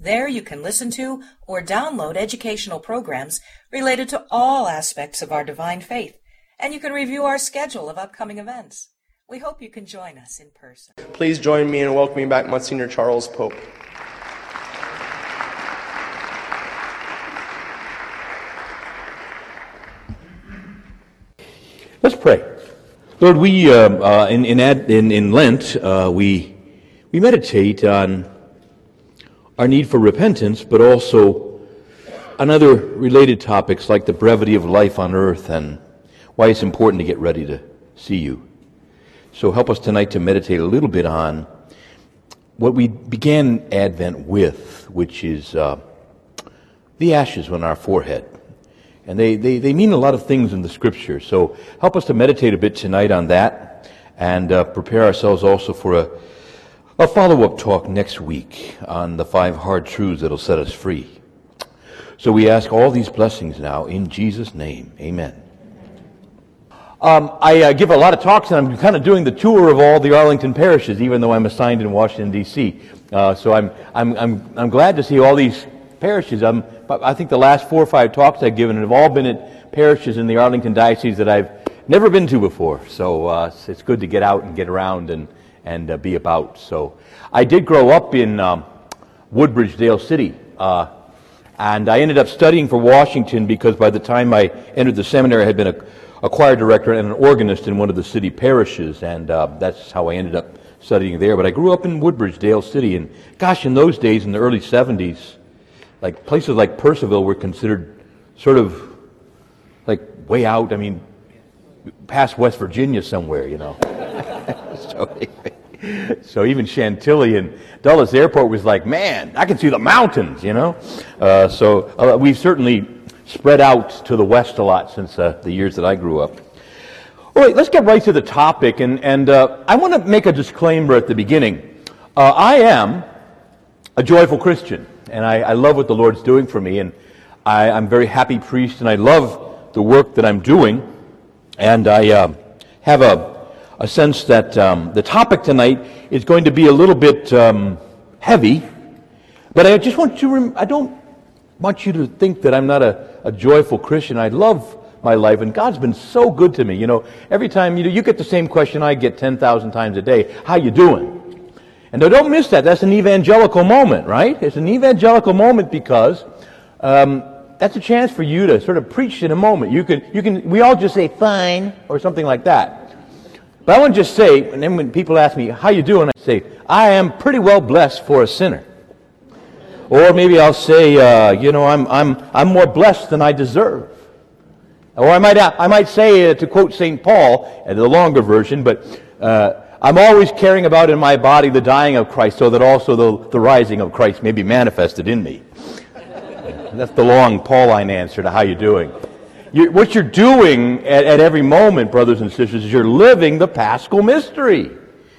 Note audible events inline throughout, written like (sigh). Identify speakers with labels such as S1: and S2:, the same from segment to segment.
S1: There you can listen to or download educational programs related to all aspects of our divine faith, and you can review our schedule of upcoming events. We hope you can join us in person.
S2: Please join me in welcoming back Monsignor Charles Pope.
S3: Let's pray. Lord, we uh, uh, in, in, ad, in, in Lent uh, we we meditate on our need for repentance, but also on other related topics like the brevity of life on earth and why it's important to get ready to see you. So help us tonight to meditate a little bit on what we began Advent with, which is uh, the ashes on our forehead. And they, they, they mean a lot of things in the scripture. So help us to meditate a bit tonight on that and uh, prepare ourselves also for a a follow up talk next week on the five hard truths that'll set us free. So we ask all these blessings now in Jesus' name. Amen. Um, I uh, give a lot of talks, and I'm kind of doing the tour of all the Arlington parishes, even though I'm assigned in Washington, D.C. Uh, so I'm, I'm, I'm, I'm glad to see all these parishes. I'm, I think the last four or five talks I've given have all been at parishes in the Arlington Diocese that I've never been to before. So uh, it's good to get out and get around and and uh, be about. So I did grow up in um, Woodbridge, Dale City. Uh, and I ended up studying for Washington because by the time I entered the seminary, I had been a, a choir director and an organist in one of the city parishes. And uh, that's how I ended up studying there. But I grew up in Woodbridge, Dale City. And gosh, in those days, in the early 70s, like places like Purcellville were considered sort of like way out. I mean, past West Virginia somewhere, you know. (laughs) so, (laughs) so even Chantilly and Dulles Airport was like, man, I can see the mountains, you know. Uh, so uh, we've certainly spread out to the west a lot since uh, the years that I grew up. All right, let's get right to the topic, and, and uh, I want to make a disclaimer at the beginning. Uh, I am a joyful Christian, and I, I, love what the Lord's doing for me, and I, am very happy priest, and I love the work that I'm doing, and I uh, have a a sense that um, the topic tonight is going to be a little bit um, heavy, but I just want you, rem- I don't want you to think that I'm not a, a joyful Christian. I love my life, and God's been so good to me. You know, every time you, know, you get the same question I get 10,000 times a day, how you doing? And now don't miss that. That's an evangelical moment, right? It's an evangelical moment because um, that's a chance for you to sort of preach in a moment. You can, you can, we all just say fine or something like that. But I want to just say, and then when people ask me, how you doing? I say, I am pretty well blessed for a sinner. Or maybe I'll say, uh, you know, I'm, I'm, I'm more blessed than I deserve. Or I might, I might say, uh, to quote St. Paul, uh, the longer version, but uh, I'm always caring about in my body the dying of Christ so that also the, the rising of Christ may be manifested in me. That's the long Pauline answer to how you doing. You're, what you're doing at, at every moment, brothers and sisters, is you're living the paschal mystery.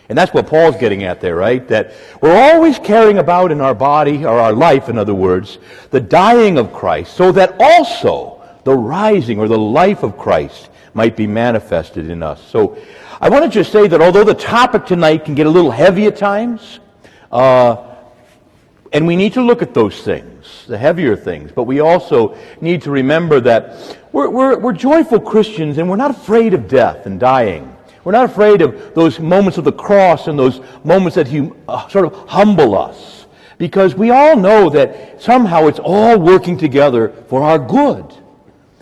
S3: And that's what Paul's getting at there, right? That we're always carrying about in our body, or our life, in other words, the dying of Christ, so that also the rising or the life of Christ might be manifested in us. So I want to just say that although the topic tonight can get a little heavy at times, uh, and we need to look at those things, the heavier things, but we also need to remember that we're, we're, we're joyful Christians and we're not afraid of death and dying. We're not afraid of those moments of the cross and those moments that hum, uh, sort of humble us. Because we all know that somehow it's all working together for our good.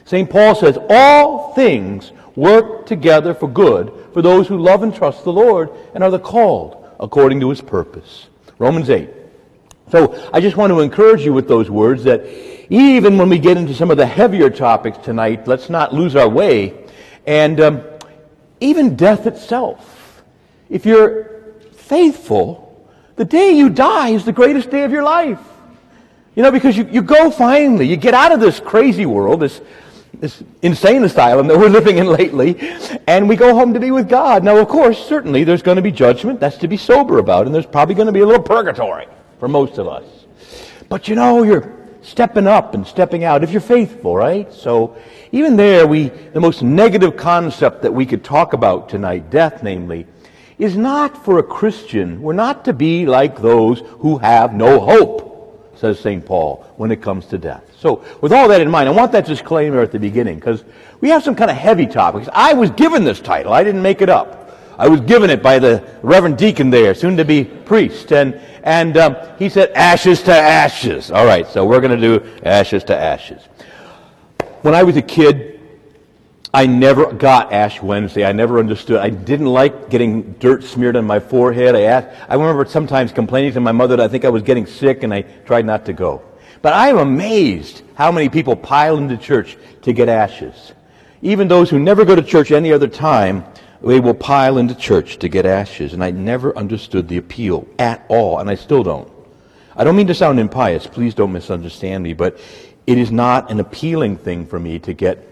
S3: St. Paul says, All things work together for good for those who love and trust the Lord and are the called according to his purpose. Romans 8. So I just want to encourage you with those words that even when we get into some of the heavier topics tonight, let's not lose our way. And um, even death itself. If you're faithful, the day you die is the greatest day of your life. You know, because you, you go finally, you get out of this crazy world, this this insane asylum that we're living in lately, and we go home to be with God. Now, of course, certainly there's going to be judgment. That's to be sober about, and there's probably going to be a little purgatory for most of us. But you know, you're stepping up and stepping out if you're faithful, right? So even there, we the most negative concept that we could talk about tonight, death, namely, is not for a Christian. We're not to be like those who have no hope, says St. Paul, when it comes to death. So, with all that in mind, I want that disclaimer at the beginning because we have some kind of heavy topics. I was given this title, I didn't make it up. I was given it by the Reverend Deacon there, soon to be priest, and, and um, he said, ashes to ashes. All right, so we're going to do ashes to ashes. When I was a kid, I never got Ash Wednesday. I never understood. I didn't like getting dirt smeared on my forehead. I asked, I remember sometimes complaining to my mother that I think I was getting sick and I tried not to go. But I am amazed how many people pile into church to get ashes. Even those who never go to church any other time, they will pile into church to get ashes. And I never understood the appeal at all, and I still don't. I don't mean to sound impious. Please don't misunderstand me, but it is not an appealing thing for me to get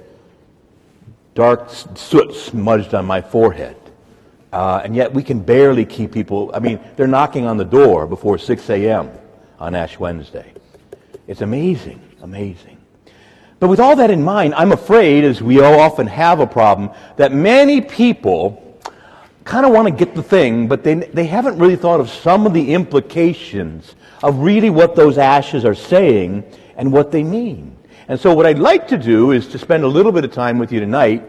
S3: dark soot smudged on my forehead. Uh, and yet we can barely keep people, I mean, they're knocking on the door before 6 a.m. on Ash Wednesday. It's amazing, amazing. But with all that in mind, I'm afraid, as we all often have a problem, that many people kind of want to get the thing, but they, they haven't really thought of some of the implications of really what those ashes are saying and what they mean. And so, what I'd like to do is to spend a little bit of time with you tonight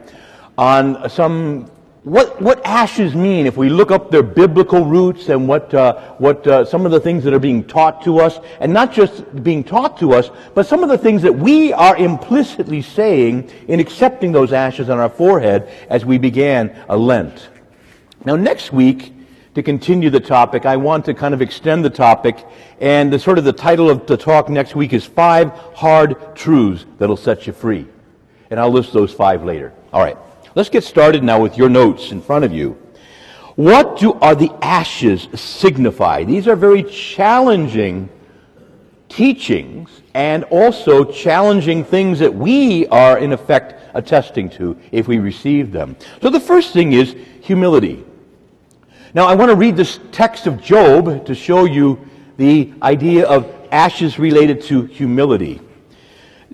S3: on some what, what ashes mean if we look up their biblical roots and what, uh, what uh, some of the things that are being taught to us, and not just being taught to us, but some of the things that we are implicitly saying in accepting those ashes on our forehead as we began a Lent. Now, next week, to continue the topic, I want to kind of extend the topic, and the sort of the title of the talk next week is Five Hard Truths That'll Set You Free. And I'll list those five later. All right. Let's get started now with your notes in front of you. What do are the ashes signify? These are very challenging teachings and also challenging things that we are in effect attesting to if we receive them. So the first thing is humility. Now, I want to read this text of Job to show you the idea of ashes related to humility.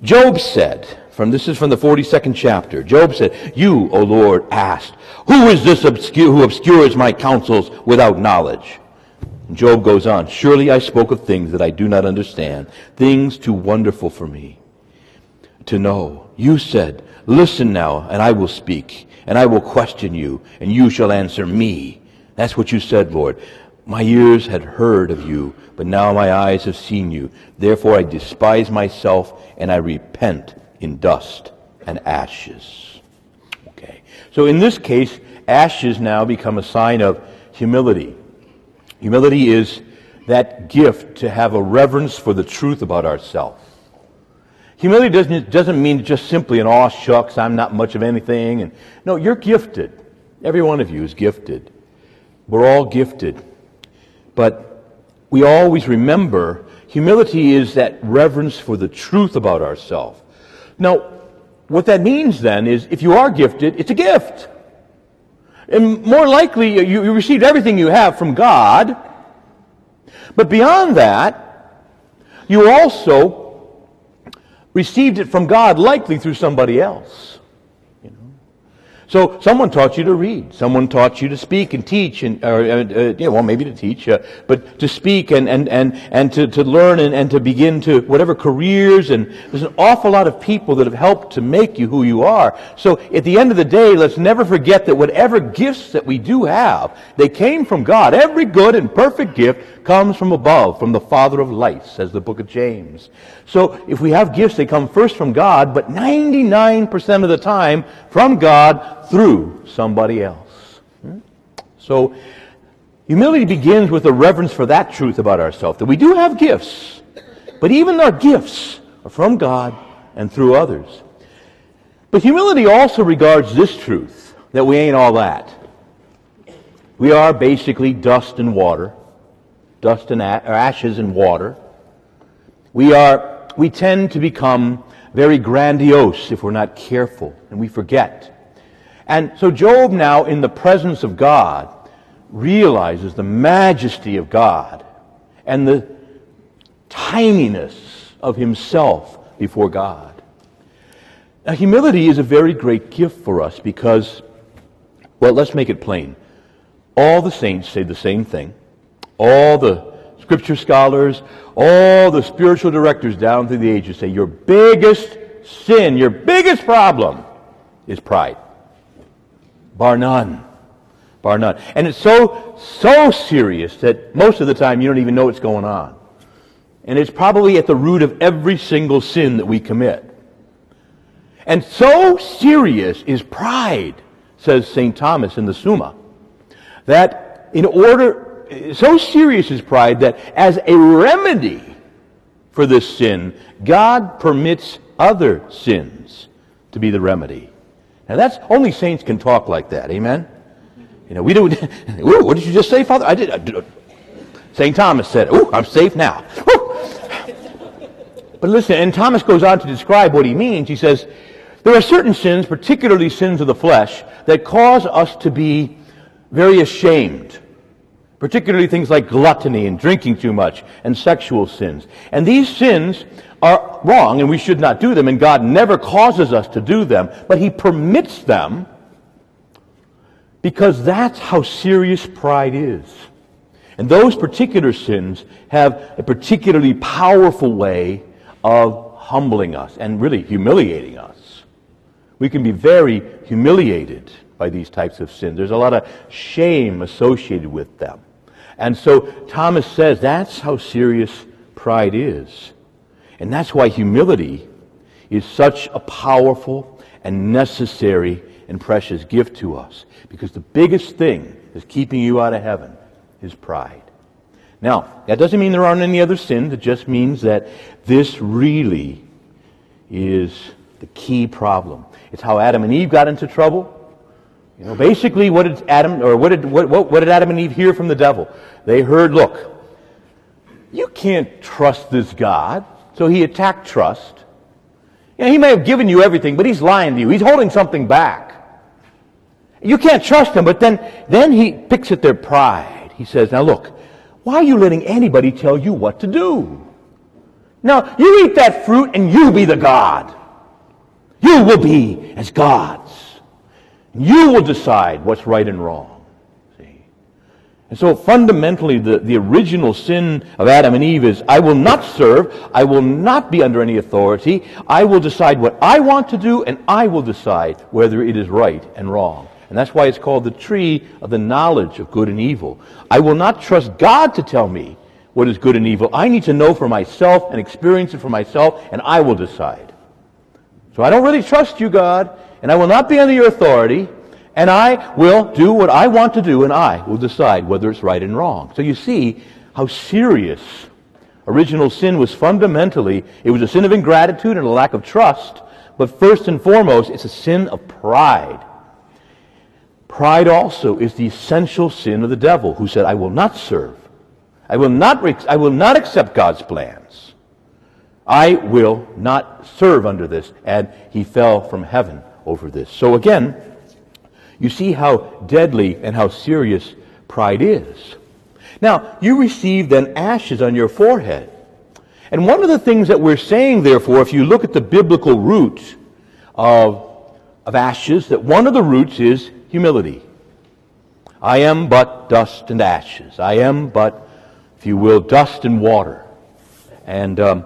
S3: Job said, from this is from the 42nd chapter. Job said, "You, O Lord, asked, who is this obscure, who obscures my counsels without knowledge?" And Job goes on, "Surely I spoke of things that I do not understand, things too wonderful for me to know. You said, "Listen now, and I will speak, and I will question you, and you shall answer me." That's what you said, Lord. My ears had heard of you, but now my eyes have seen you. Therefore I despise myself and I repent in dust and ashes. Okay. So in this case, ashes now become a sign of humility. Humility is that gift to have a reverence for the truth about ourselves. Humility doesn't, doesn't mean just simply an aw shucks, I'm not much of anything. And, no, you're gifted. Every one of you is gifted. We're all gifted. But we always remember humility is that reverence for the truth about ourselves. Now, what that means then is if you are gifted, it's a gift. And more likely, you, you received everything you have from God. But beyond that, you also received it from God, likely through somebody else. So someone taught you to read. Someone taught you to speak and teach, and or, uh, uh, yeah, well, maybe to teach, uh, but to speak and and and and to, to learn and, and to begin to whatever careers. And there's an awful lot of people that have helped to make you who you are. So at the end of the day, let's never forget that whatever gifts that we do have, they came from God. Every good and perfect gift comes from above, from the Father of lights, says the book of James. So if we have gifts, they come first from God, but 99% of the time from God through somebody else. Hmm? So, humility begins with a reverence for that truth about ourselves that we do have gifts, but even our gifts are from God and through others. But humility also regards this truth that we ain't all that. We are basically dust and water, dust and ashes and water. We are we tend to become very grandiose if we're not careful and we forget. And so Job now, in the presence of God, realizes the majesty of God and the tininess of himself before God. Now, humility is a very great gift for us because, well, let's make it plain. All the saints say the same thing. All the scripture scholars, all the spiritual directors down through the ages say your biggest sin, your biggest problem is pride. Bar none. Bar none. And it's so, so serious that most of the time you don't even know what's going on. And it's probably at the root of every single sin that we commit. And so serious is pride, says St. Thomas in the Summa, that in order, so serious is pride that as a remedy for this sin, God permits other sins to be the remedy. Now that's, only saints can talk like that, amen? You know, we do, (laughs) what did you just say, Father? I did, I did uh, St. Thomas said, ooh, I'm safe now. But listen, and Thomas goes on to describe what he means. He says, there are certain sins, particularly sins of the flesh, that cause us to be very ashamed. Particularly things like gluttony and drinking too much and sexual sins. And these sins are wrong and we should not do them and God never causes us to do them, but He permits them because that's how serious pride is. And those particular sins have a particularly powerful way of humbling us and really humiliating us. We can be very humiliated by these types of sins. There's a lot of shame associated with them. And so Thomas says that's how serious pride is. And that's why humility is such a powerful and necessary and precious gift to us. Because the biggest thing that's keeping you out of heaven is pride. Now, that doesn't mean there aren't any other sins. It just means that this really is the key problem. It's how Adam and Eve got into trouble. You know, basically, what did Adam or what did what, what, what did Adam and Eve hear from the devil? They heard, "Look, you can't trust this God." So he attacked trust. He may have given you everything, but he's lying to you. He's holding something back. You can't trust him, but then, then he picks at their pride. He says, now look, why are you letting anybody tell you what to do? Now, you eat that fruit and you be the God. You will be as gods. You will decide what's right and wrong. And so fundamentally, the, the original sin of Adam and Eve is, I will not serve, I will not be under any authority, I will decide what I want to do, and I will decide whether it is right and wrong. And that's why it's called the tree of the knowledge of good and evil. I will not trust God to tell me what is good and evil. I need to know for myself and experience it for myself, and I will decide. So I don't really trust you, God, and I will not be under your authority, and I will do what I want to do, and I will decide whether it's right and wrong. So you see how serious original sin was fundamentally. It was a sin of ingratitude and a lack of trust, but first and foremost, it's a sin of pride. Pride also is the essential sin of the devil, who said, I will not serve. I will not, I will not accept God's plans. I will not serve under this. And he fell from heaven over this. So again, you see how deadly and how serious pride is. Now, you receive then ashes on your forehead. And one of the things that we're saying, therefore, if you look at the biblical root of, of ashes, that one of the roots is humility. I am but dust and ashes. I am but, if you will, dust and water. And um,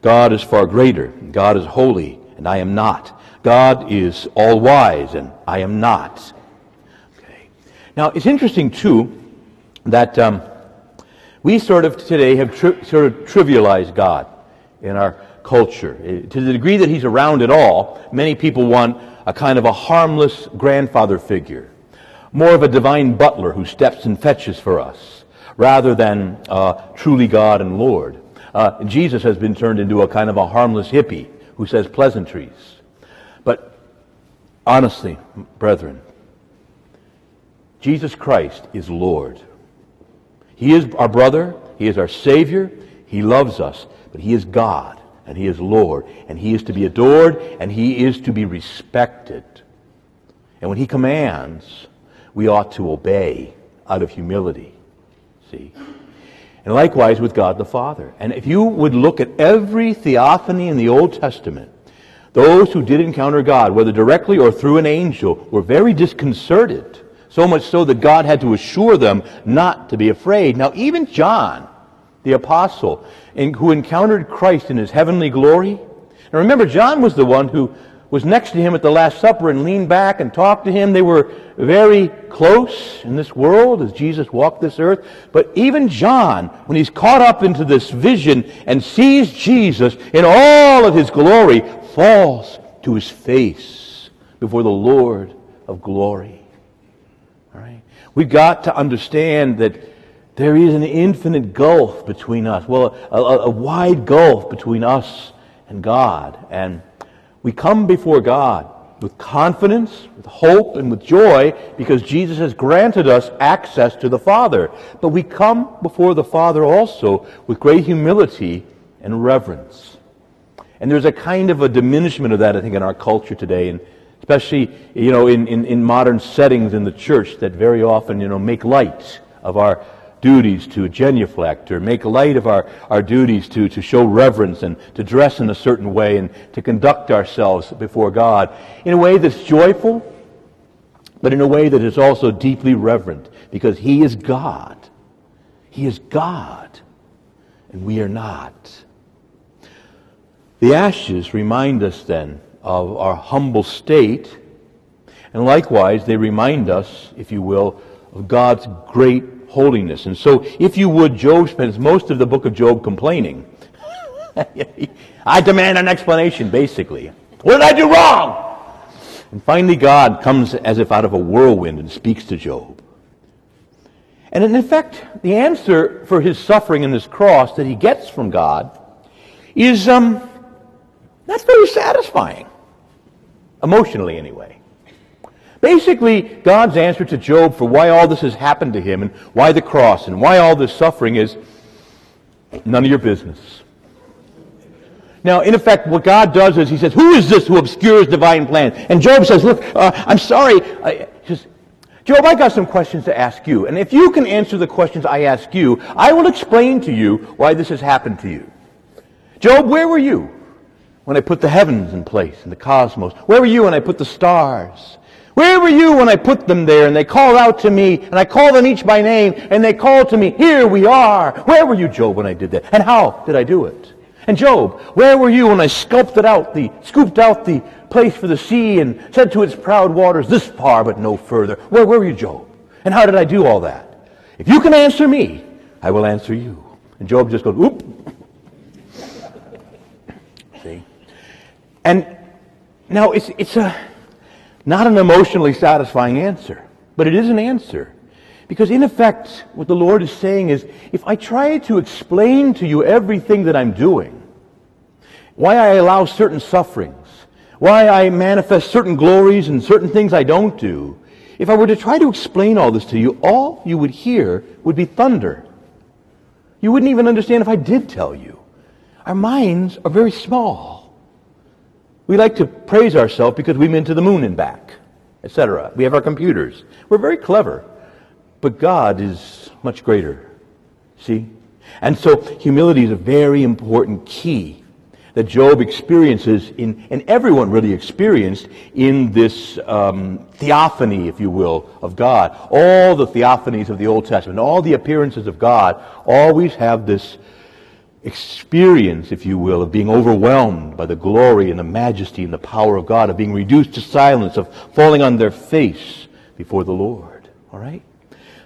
S3: God is far greater. God is holy, and I am not. God is all wise, and I am not. Okay. Now, it's interesting, too, that um, we sort of today have tri- sort of trivialized God in our culture. To the degree that he's around at all, many people want a kind of a harmless grandfather figure, more of a divine butler who steps and fetches for us, rather than uh, truly God and Lord. Uh, Jesus has been turned into a kind of a harmless hippie who says pleasantries. Honestly, brethren, Jesus Christ is Lord. He is our brother. He is our Savior. He loves us. But He is God. and he is Lord, and he is to be adored, and he is to be respected. And when he commands, we ought to obey out of humility. See? And likewise with God the Father. And if you would look at every theophany in the Old Testament, those who did encounter God, whether directly or through an angel, were very disconcerted. So much so that God had to assure them not to be afraid. Now, even John, the apostle, who encountered Christ in his heavenly glory. And remember, John was the one who was next to him at the Last Supper and leaned back and talked to him. They were very close in this world as Jesus walked this earth. But even John, when he's caught up into this vision and sees Jesus in all of his glory, falls to his face before the Lord of glory. All right? We've got to understand that there is an infinite gulf between us. Well, a, a, a wide gulf between us and God. And we come before God with confidence, with hope, and with joy because Jesus has granted us access to the Father. But we come before the Father also with great humility and reverence. And there's a kind of a diminishment of that, I think, in our culture today, and especially, you know, in, in, in modern settings in the church that very often, you know, make light of our duties to genuflect or make light of our, our duties to, to show reverence and to dress in a certain way and to conduct ourselves before God in a way that's joyful, but in a way that is also deeply reverent because He is God. He is God, and we are not. The ashes remind us then of our humble state, and likewise they remind us, if you will, of God's great holiness. And so, if you would, Job spends most of the book of Job complaining. (laughs) I demand an explanation, basically. What did I do wrong? And finally, God comes as if out of a whirlwind and speaks to Job. And in effect, the answer for his suffering and his cross that he gets from God is um, not very satisfying. Emotionally, anyway. Basically, God's answer to Job for why all this has happened to him and why the cross and why all this suffering is none of your business. Now, in effect, what God does is He says, Who is this who obscures divine plan? And Job says, Look, uh, I'm sorry. Just, Job, I got some questions to ask you. And if you can answer the questions I ask you, I will explain to you why this has happened to you. Job, where were you when I put the heavens in place and the cosmos? Where were you when I put the stars? Where were you when I put them there and they called out to me and I called them each by name and they called to me, here we are. Where were you, Job, when I did that? And how did I do it? And Job, where were you when I sculpted out the, scooped out the place for the sea and said to its proud waters, this far but no further? Where, were you, Job? And how did I do all that? If you can answer me, I will answer you. And Job just goes, oop. And now it's, it's a, not an emotionally satisfying answer, but it is an answer. Because in effect, what the Lord is saying is, if I try to explain to you everything that I'm doing, why I allow certain sufferings, why I manifest certain glories and certain things I don't do, if I were to try to explain all this to you, all you would hear would be thunder. You wouldn't even understand if I did tell you. Our minds are very small. We like to praise ourselves because we've been to the moon and back, etc. We have our computers. We're very clever. But God is much greater. See? And so humility is a very important key that Job experiences in, and everyone really experienced in this um, theophany, if you will, of God. All the theophanies of the Old Testament, all the appearances of God always have this experience, if you will, of being overwhelmed by the glory and the majesty and the power of God, of being reduced to silence, of falling on their face before the Lord. All right?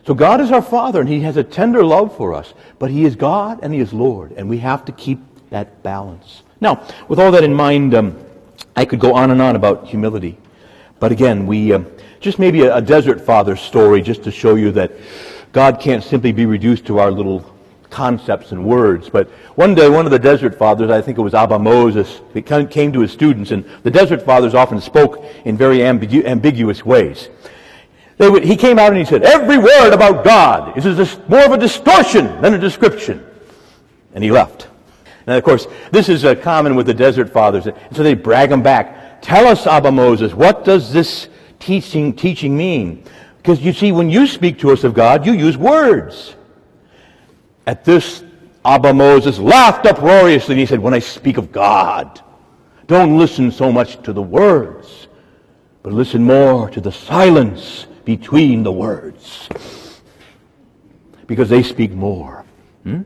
S3: So God is our Father, and He has a tender love for us, but He is God and He is Lord, and we have to keep that balance. Now, with all that in mind, um, I could go on and on about humility. But again, we um, just maybe a, a desert father story just to show you that God can't simply be reduced to our little concepts and words. But one day, one of the desert fathers, I think it was Abba Moses, came to his students, and the desert fathers often spoke in very ambigu- ambiguous ways. Would, he came out and he said, Every word about God is a, more of a distortion than a description. And he left. And of course, this is uh, common with the desert fathers. So they brag him back. Tell us, Abba Moses, what does this teaching, teaching mean? Because you see, when you speak to us of God, you use words. At this, Abba Moses laughed uproariously and he said, When I speak of God, don't listen so much to the words, but listen more to the silence between the words. Because they speak more. Hmm?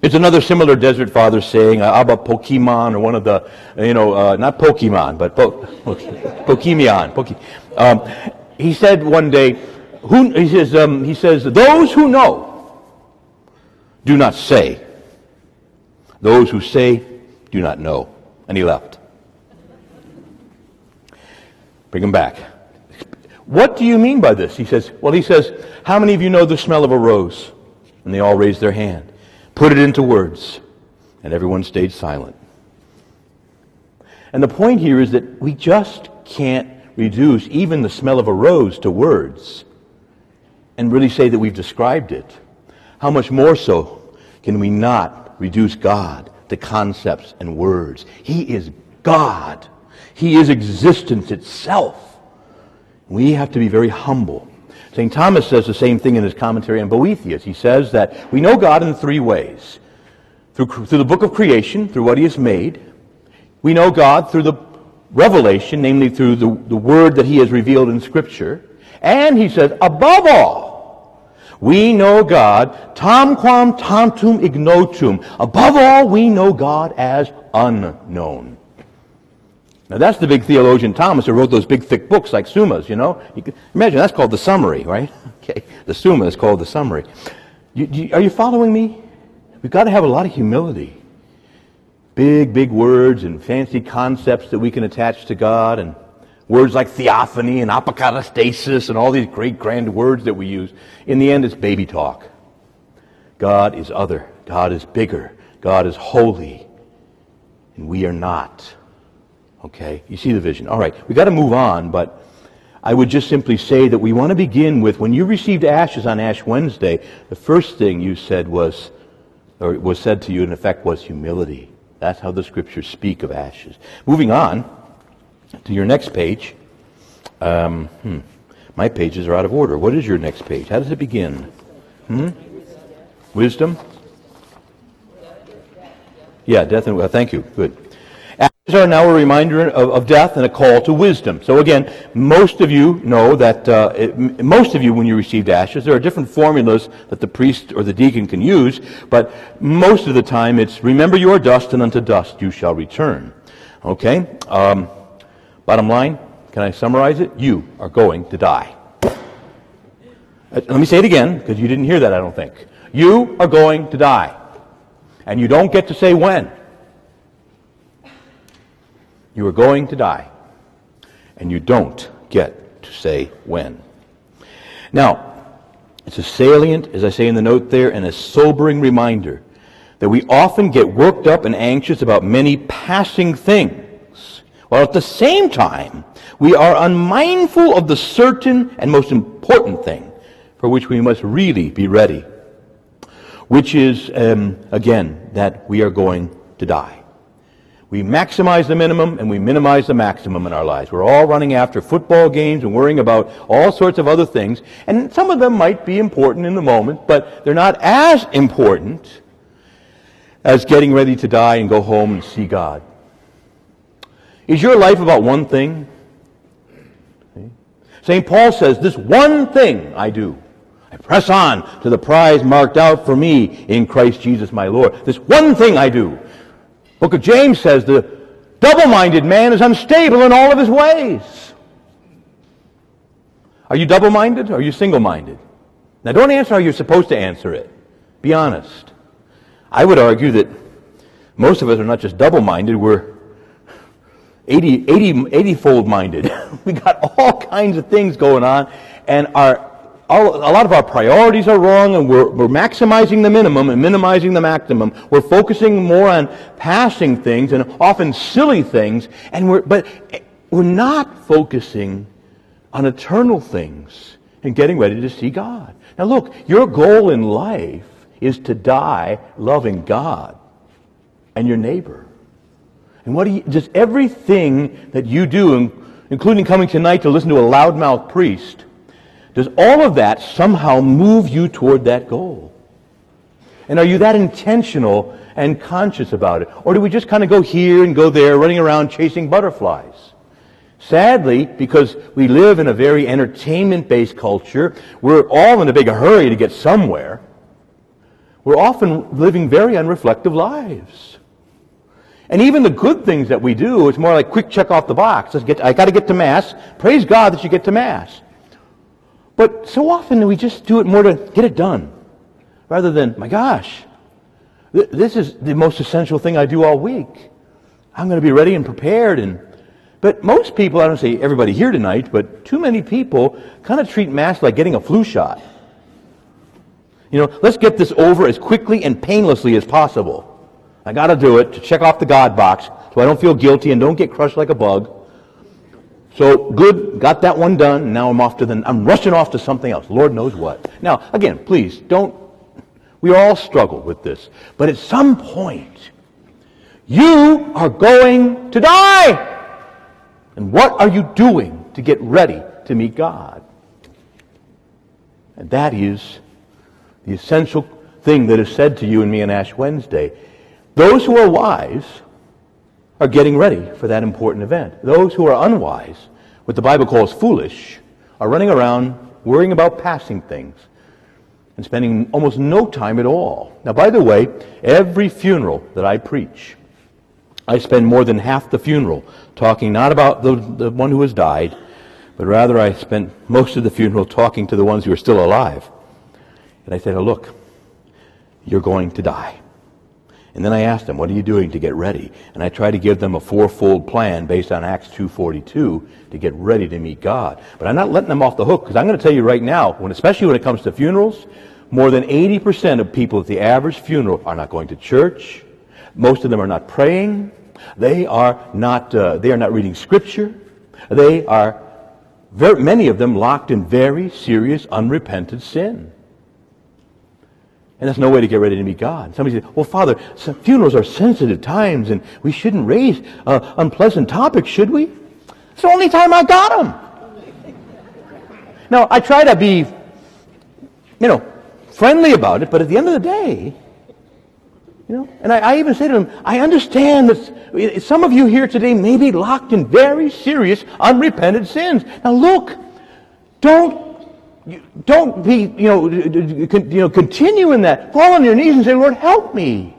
S3: It's another similar desert father saying, uh, Abba Pokemon, or one of the, you know, uh, not Pokemon, but po- (laughs) Pokemion. Poke- um, he said one day, who, he, says, um, he says, those who know do not say. Those who say do not know. And he left. Bring him back. What do you mean by this? He says, well, he says, how many of you know the smell of a rose? And they all raised their hand put it into words. And everyone stayed silent. And the point here is that we just can't reduce even the smell of a rose to words and really say that we've described it. How much more so can we not reduce God to concepts and words? He is God. He is existence itself. We have to be very humble St. Thomas says the same thing in his commentary on Boethius. He says that we know God in three ways. Through, through the book of creation, through what he has made. We know God through the revelation, namely through the, the word that he has revealed in Scripture. And he says, above all, we know God, tamquam tantum ignotum. Above all, we know God as unknown. Now that's the big theologian Thomas who wrote those big thick books like Summas, you know. You can imagine that's called the summary, right? (laughs) Okay, the Summa is called the summary. You, you, are you following me? We've got to have a lot of humility. Big, big words and fancy concepts that we can attach to God and words like theophany and apokatastasis and all these great grand words that we use. In the end, it's baby talk. God is other. God is bigger. God is holy. And we are not. Okay, you see the vision. All right, we've got to move on, but I would just simply say that we want to begin with when you received ashes on Ash Wednesday, the first thing you said was, or was said to you in effect, was humility. That's how the scriptures speak of ashes. Moving on to your next page. Um, hmm, my pages are out of order. What is your next page? How does it begin? Hmm? Wisdom? Yeah, death and well, thank you. Good Ashes are now a reminder of, of, death and a call to wisdom. So again, most of you know that, uh, it, most of you, when you received ashes, there are different formulas that the priest or the deacon can use, but most of the time it's, remember your dust and unto dust you shall return. Okay? Um, bottom line, can I summarize it? You are going to die. Uh, let me say it again, because you didn't hear that, I don't think. You are going to die. And you don't get to say when. You are going to die, and you don't get to say when. Now, it's a salient, as I say in the note there, and a sobering reminder that we often get worked up and anxious about many passing things, while at the same time we are unmindful of the certain and most important thing for which we must really be ready, which is, um, again, that we are going to die. We maximize the minimum and we minimize the maximum in our lives. We're all running after football games and worrying about all sorts of other things. And some of them might be important in the moment, but they're not as important as getting ready to die and go home and see God. Is your life about one thing? St. Paul says, This one thing I do. I press on to the prize marked out for me in Christ Jesus my Lord. This one thing I do. Book of James says the double-minded man is unstable in all of his ways. Are you double-minded are you single-minded? Now don't answer how you're supposed to answer it. Be honest. I would argue that most of us are not just double-minded, we're 80, 80, 80 fold minded. (laughs) we got all kinds of things going on, and our all, a lot of our priorities are wrong and we're, we're maximizing the minimum and minimizing the maximum. We're focusing more on passing things and often silly things, and we're, but eh, we're not focusing on eternal things and getting ready to see God. Now look, your goal in life is to die loving God. and your neighbor? And what do you, everything that you do, including coming tonight to listen to a loudmouth priest, does all of that somehow move you toward that goal? And are you that intentional and conscious about it? Or do we just kind of go here and go there, running around chasing butterflies? Sadly, because we live in a very entertainment-based culture, we're all in a big hurry to get somewhere. We're often living very unreflective lives. And even the good things that we do, it's more like quick check off the box. Let's get, I got to get to Mass. Praise God that you get to Mass. But so often we just do it more to get it done rather than, my gosh, th- this is the most essential thing I do all week. I'm going to be ready and prepared. And, but most people, I don't say everybody here tonight, but too many people kind of treat Mass like getting a flu shot. You know, let's get this over as quickly and painlessly as possible. I got to do it to check off the God box so I don't feel guilty and don't get crushed like a bug. So good, got that one done. Now I'm off to the, I'm rushing off to something else. Lord knows what. Now, again, please don't we all struggle with this. But at some point, you are going to die. And what are you doing to get ready to meet God? And that is the essential thing that is said to you and me on Ash Wednesday. Those who are wise are getting ready for that important event. Those who are unwise, what the Bible calls foolish, are running around worrying about passing things and spending almost no time at all. Now, by the way, every funeral that I preach, I spend more than half the funeral talking not about the, the one who has died, but rather I spent most of the funeral talking to the ones who are still alive. And I said, oh, look, you're going to die. And then I asked them, what are you doing to get ready? And I tried to give them a fourfold plan based on Acts 2.42 to get ready to meet God. But I'm not letting them off the hook because I'm going to tell you right now, when, especially when it comes to funerals, more than 80% of people at the average funeral are not going to church. Most of them are not praying. They are not, uh, they are not reading scripture. They are, very, many of them locked in very serious unrepented sin. And that's no way to get ready to meet God. Somebody says, well, Father, funerals are sensitive times and we shouldn't raise uh, unpleasant topics, should we? It's the only time I got them. now, I try to be, you know, friendly about it, but at the end of the day, you know, and I, I even say to them, I understand that some of you here today may be locked in very serious, unrepented sins. Now look, don't don't be, you know, you know, continue in that. Fall on your knees and say, Lord, help me.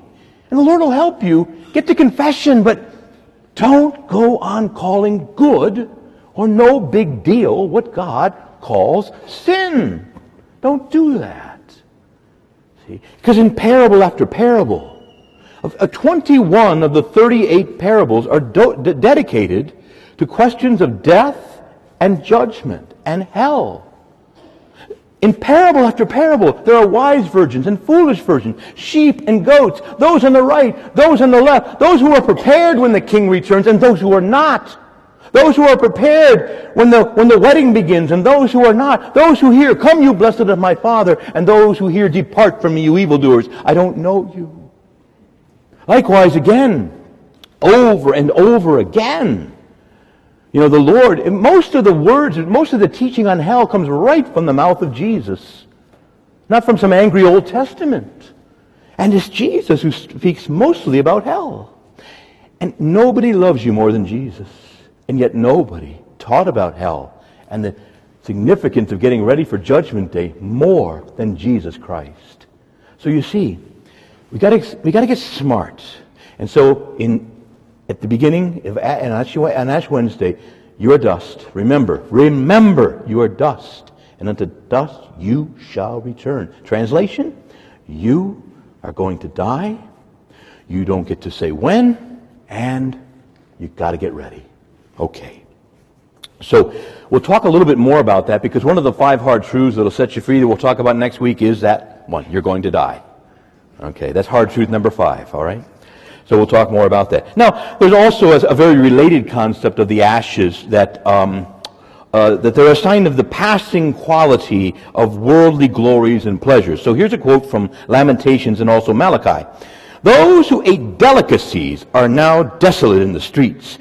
S3: And the Lord will help you. Get to confession, but don't go on calling good or no big deal what God calls sin. Don't do that. See? Because in parable after parable, of, uh, 21 of the 38 parables are do, dedicated to questions of death and judgment and hell. In parable after parable, there are wise virgins and foolish virgins, sheep and goats, those on the right, those on the left, those who are prepared when the king returns, and those who are not. Those who are prepared when the, when the wedding begins, and those who are not. Those who hear, Come, you blessed of my Father, and those who hear, Depart from me, you evildoers. I don't know you. Likewise, again, over and over again. You know, the Lord, most of the words, most of the teaching on hell comes right from the mouth of Jesus, not from some angry Old Testament. And it's Jesus who speaks mostly about hell. And nobody loves you more than Jesus. And yet nobody taught about hell and the significance of getting ready for Judgment Day more than Jesus Christ. So you see, we got we got to get smart. And so in at the beginning of Ash, Wednesday, you are dust. Remember, remember, you are dust, and unto dust you shall return. Translation: You are going to die. You don't get to say when, and you've got to get ready. Okay. So we'll talk a little bit more about that because one of the five hard truths that'll set you free that we'll talk about next week is that one, you're going to die. Okay, that's hard truth number five, all right? So we'll talk more about that. Now, there's also a, a very related concept of the ashes that, um, uh, that they're a sign of the passing quality of worldly glories and pleasures. So here's a quote from Lamentations and also Malachi. Those who ate delicacies are now desolate in the streets.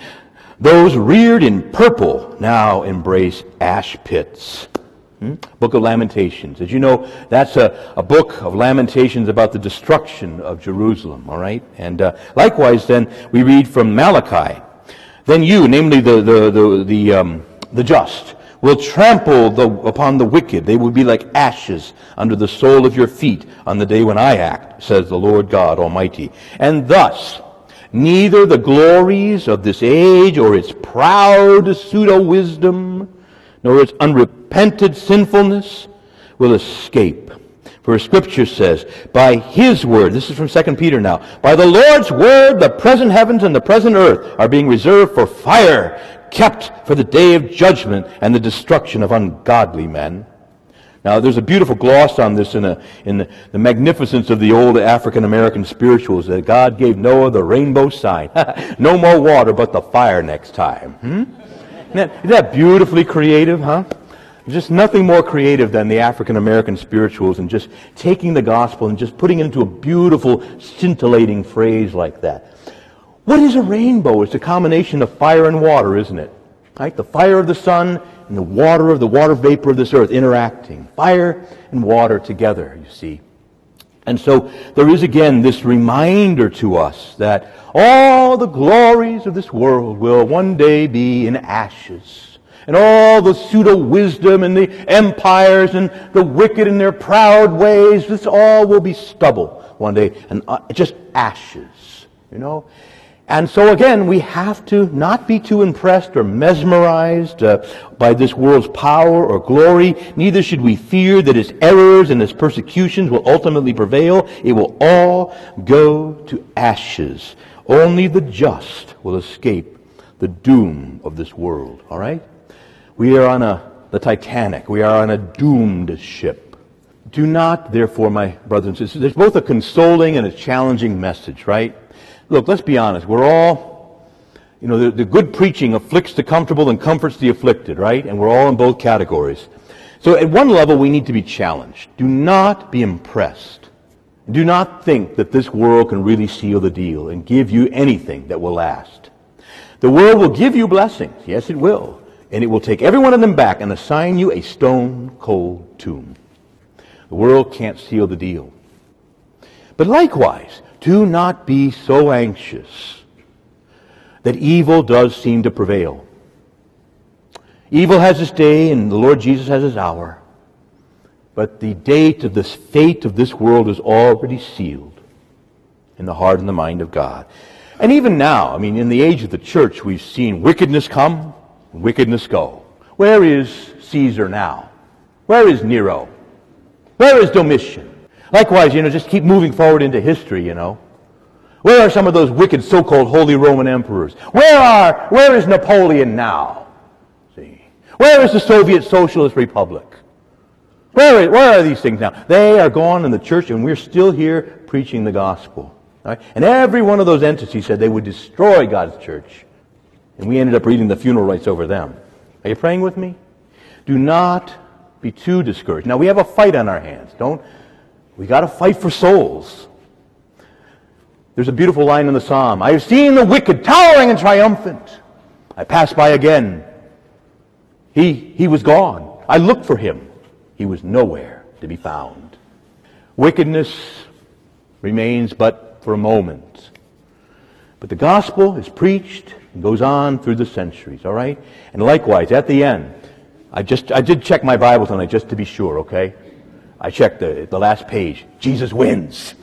S3: Those reared in purple now embrace ash pits. Hmm? Book of Lamentations. As you know, that's a, a book of lamentations about the destruction of Jerusalem, all right? And uh, likewise, then, we read from Malachi. Then you, namely the, the, the, the, um, the just, will trample the, upon the wicked. They will be like ashes under the sole of your feet on the day when I act, says the Lord God Almighty. And thus, neither the glories of this age or its proud pseudo-wisdom, nor its unrepented sinfulness will escape. For Scripture says, by His word, this is from 2 Peter now, by the Lord's word, the present heavens and the present earth are being reserved for fire, kept for the day of judgment and the destruction of ungodly men. Now, there's a beautiful gloss on this in, a, in the, the, magnificence of the old African American spirituals that God gave Noah the rainbow sign. (laughs) no more water, but the fire next time. Hmm? Isn't, that, isn't that beautifully creative, huh? Just nothing more creative than the African American spirituals and just taking the gospel and just putting it into a beautiful, scintillating phrase like that. What is a rainbow? It's a combination of fire and water, isn't it? Right? The fire of the sun and the water of the water vapor of this earth interacting. Fire and water together, you see. And so there is again this reminder to us that all the glories of this world will one day be in ashes. And all the pseudo wisdom and the empires and the wicked in their proud ways, this all will be stubble one day and uh, just ashes, you know. And so again, we have to not be too impressed or mesmerized uh, by this world's power or glory. Neither should we fear that its errors and its persecutions will ultimately prevail. It will all go to ashes. Only the just will escape the doom of this world. All right? We are on a, the Titanic. We are on a doomed ship. Do not, therefore, my brothers and sisters, there's both a consoling and a challenging message, right? Look, let's be honest. We're all, you know, the, the good preaching afflicts the comfortable and comforts the afflicted, right? And we're all in both categories. So at one level, we need to be challenged. Do not be impressed. Do not think that this world can really seal the deal and give you anything that will last. The world will give you blessings. Yes, it will. And it will take every one of them back and assign you a stone cold tomb. The world can't seal the deal. But likewise, do not be so anxious that evil does seem to prevail. Evil has its day and the Lord Jesus has his hour. But the date of this fate of this world is already sealed in the heart and the mind of God. And even now, I mean, in the age of the church, we've seen wickedness come, wickedness go. Where is Caesar now? Where is Nero? Where is Domitian? Likewise, you know, just keep moving forward into history, you know. Where are some of those wicked so-called Holy Roman emperors? Where are, where is Napoleon now? See? Where is the Soviet Socialist Republic? Where, where are these things now? They are gone in the church and we're still here preaching the gospel. Right? And every one of those entities said they would destroy God's church. And we ended up reading the funeral rites over them. Are you praying with me? Do not be too discouraged. Now we have a fight on our hands. Don't we got to fight for souls. There's a beautiful line in the psalm. I have seen the wicked towering and triumphant. I passed by again. He, he was gone. I looked for him. He was nowhere to be found. Wickedness remains but for a moment. But the gospel is preached and goes on through the centuries, all right? And likewise, at the end, I just I did check my Bible tonight just to be sure, okay? I checked the, the last page. Jesus wins.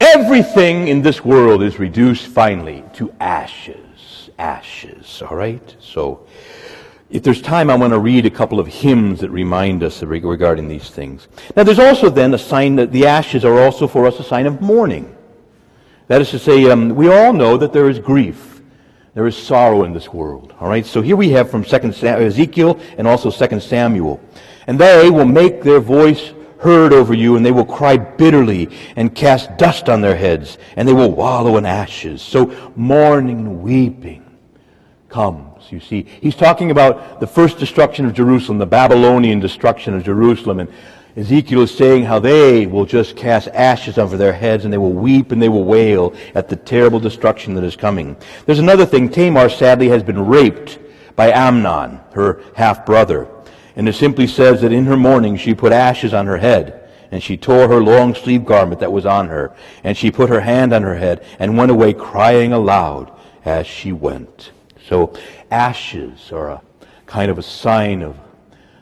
S3: Everything in this world is reduced finally to ashes. Ashes, all right? So, if there's time, I want to read a couple of hymns that remind us regarding these things. Now, there's also then a sign that the ashes are also for us a sign of mourning. That is to say, um, we all know that there is grief. There is sorrow in this world. All right? So here we have from 2nd Ezekiel and also 2nd Samuel. And they will make their voice heard over you, and they will cry bitterly and cast dust on their heads, and they will wallow in ashes. So mourning and weeping comes. You see, he's talking about the first destruction of Jerusalem, the Babylonian destruction of Jerusalem, and Ezekiel is saying how they will just cast ashes over their heads and they will weep and they will wail at the terrible destruction that is coming. There's another thing. Tamar sadly has been raped by Amnon, her half brother. And it simply says that in her mourning she put ashes on her head and she tore her long sleeve garment that was on her and she put her hand on her head and went away crying aloud as she went. So ashes are a kind of a sign of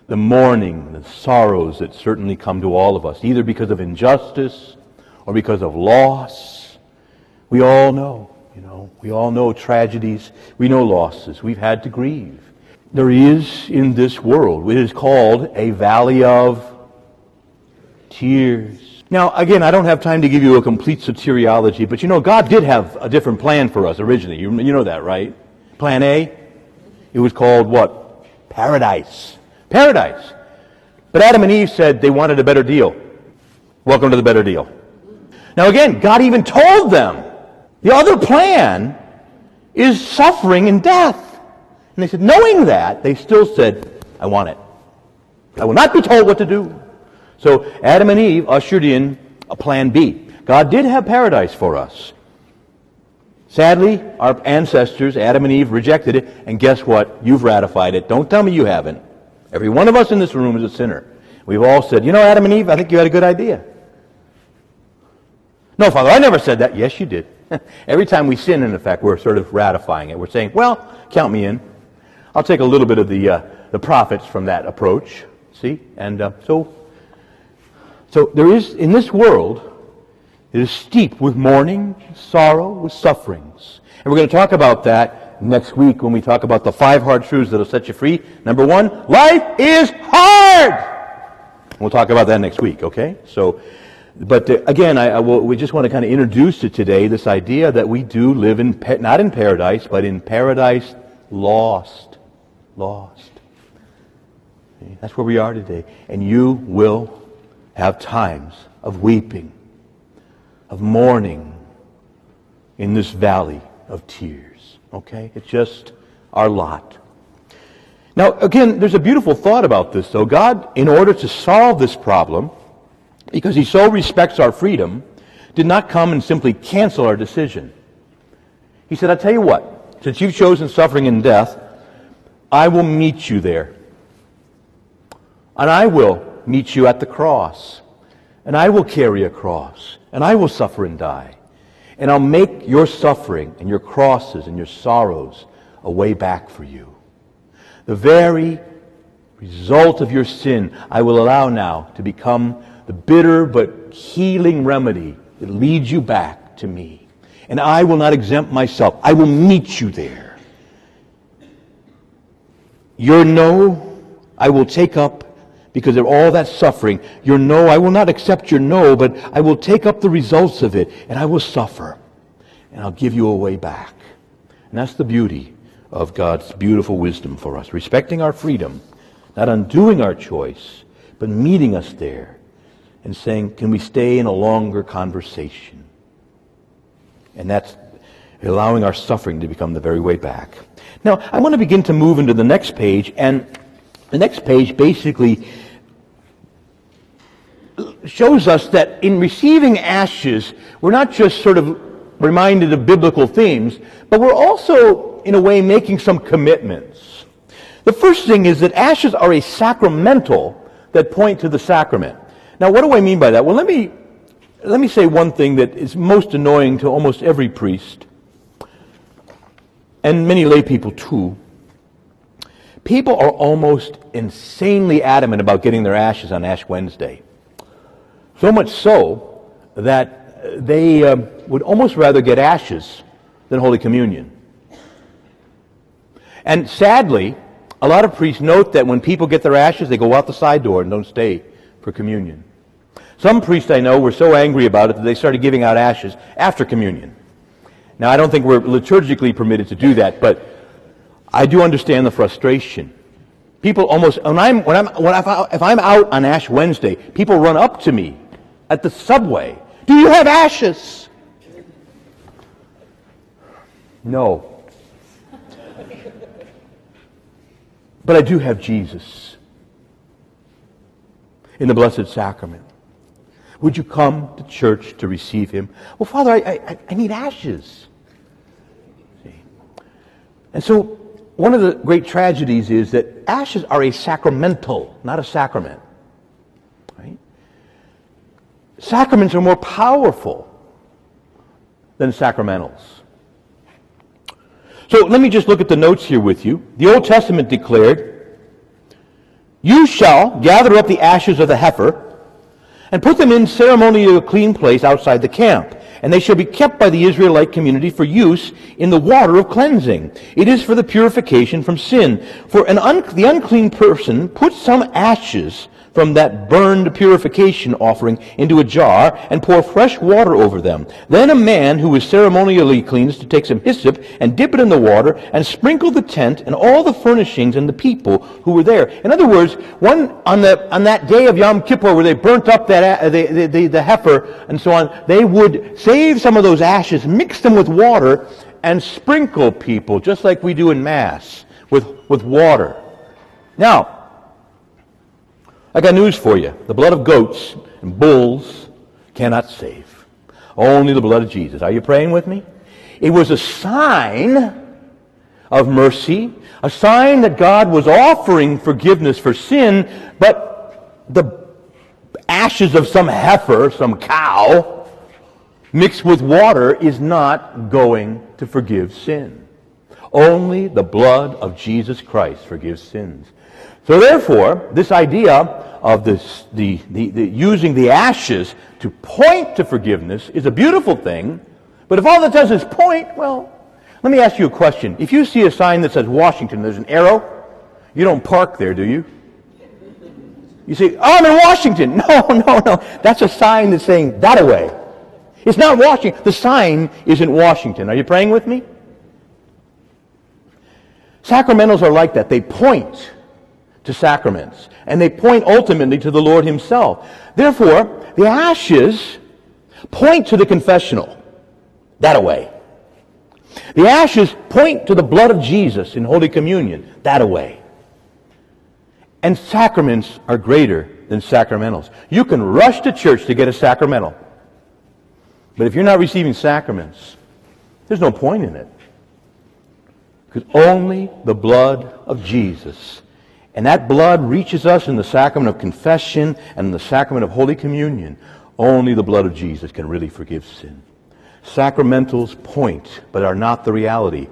S3: the mourning, the sorrows that certainly come to all of us, either because of injustice or because of loss. We all know, you know, we all know tragedies. We know losses. We've had to grieve. There is in this world, it is called a valley of tears. Now, again, I don't have time to give you a complete soteriology, but you know, God did have a different plan for us originally. You, you know that, right? Plan A? It was called what? Paradise. Paradise. But Adam and Eve said they wanted a better deal. Welcome to the better deal. Now again, God even told them the other plan is suffering and death. And they said, knowing that, they still said, I want it. I will not be told what to do. So Adam and Eve ushered in a plan B. God did have paradise for us. Sadly, our ancestors, Adam and Eve, rejected it, and guess what? You've ratified it. Don't tell me you haven't. Every one of us in this room is a sinner. We've all said, you know, Adam and Eve, I think you had a good idea. No, Father, I never said that. Yes, you did. (laughs) Every time we sin, in effect, we're sort of ratifying it. We're saying, well, count me in. I'll take a little bit of the, uh, the profits from that approach. See? And uh, so, so there is, in this world, it is steep with mourning, sorrow, with sufferings. And we're going to talk about that next week when we talk about the five hard truths that'll set you free. Number one, life is hard. We'll talk about that next week, okay? So, but uh, again, I, I will, we just want to kind of introduce it today, this idea that we do live in, not in paradise, but in paradise lost. Lost. That's where we are today. And you will have times of weeping, of mourning in this valley of tears. Okay? It's just our lot. Now, again, there's a beautiful thought about this, though. God, in order to solve this problem, because He so respects our freedom, did not come and simply cancel our decision. He said, i tell you what, since you've chosen suffering and death, I will meet you there. And I will meet you at the cross. And I will carry a cross. And I will suffer and die. And I'll make your suffering and your crosses and your sorrows a way back for you. The very result of your sin I will allow now to become the bitter but healing remedy that leads you back to me. And I will not exempt myself. I will meet you there. Your no, I will take up because of all that suffering. Your no, I will not accept your no, but I will take up the results of it and I will suffer. And I'll give you a way back. And that's the beauty of God's beautiful wisdom for us. Respecting our freedom, not undoing our choice, but meeting us there and saying, can we stay in a longer conversation? And that's allowing our suffering to become the very way back. Now, I want to begin to move into the next page, and the next page basically shows us that in receiving ashes, we're not just sort of reminded of biblical themes, but we're also, in a way, making some commitments. The first thing is that ashes are a sacramental that point to the sacrament. Now, what do I mean by that? Well, let me, let me say one thing that is most annoying to almost every priest, and many lay people too. People are almost insanely adamant about getting their ashes on Ash Wednesday. So much so that they uh, would almost rather get ashes than Holy Communion. And sadly, a lot of priests note that when people get their ashes, they go out the side door and don't stay for communion. Some priests I know were so angry about it that they started giving out ashes after communion. Now, I don't think we're liturgically permitted to do that, but I do understand the frustration. People almost, when I'm, when I'm, when I, if I'm out on Ash Wednesday, people run up to me at the subway. Do you have ashes? No. But I do have Jesus. in the Blessed Sacrament? Would you come to church to receive him? Well, Father, I, I, I need ashes. And so, one of the great tragedies is that ashes are a sacramental, not a sacrament. Right? Sacraments are more powerful than sacramentals. So let me just look at the notes here with you. The Old Testament declared, You shall gather up the ashes of the heifer and put them in ceremonially clean place outside the camp. And they shall be kept by the Israelite community for use in the water of cleansing. It is for the purification from sin. For an un- the unclean person puts some ashes from that burned purification offering into a jar and pour fresh water over them. Then a man who is ceremonially clean is to take some hyssop and dip it in the water and sprinkle the tent and all the furnishings and the people who were there. In other words, one on the on that day of Yom Kippur where they burnt up that uh, the, the, the heifer and so on, they would save some of those ashes, mix them with water, and sprinkle people just like we do in Mass with, with water. Now, I got news for you. The blood of goats and bulls cannot save. Only the blood of Jesus. Are you praying with me? It was a sign of mercy, a sign that God was offering forgiveness for sin, but the ashes of some heifer, some cow, mixed with water is not going to forgive sin. Only the blood of Jesus Christ forgives sins. So therefore, this idea of this, the, the, the, using the ashes to point to forgiveness is a beautiful thing, but if all that does is point, well, let me ask you a question. If you see a sign that says Washington, there's an arrow, you don't park there, do you? You say, oh, I'm in Washington. (laughs) No, no, no. That's a sign that's saying that away. It's not Washington. The sign isn't Washington. Are you praying with me? Sacramentals are like that. They point to sacraments. And they point ultimately to the Lord himself. Therefore, the ashes point to the confessional. That away. The ashes point to the blood of Jesus in Holy Communion. That away. And sacraments are greater than sacramentals. You can rush to church to get a sacramental. But if you're not receiving sacraments, there's no point in it. Because only the blood of Jesus and that blood reaches us in the sacrament of confession and the sacrament of Holy Communion. Only the blood of Jesus can really forgive sin. Sacramentals point, but are not the reality.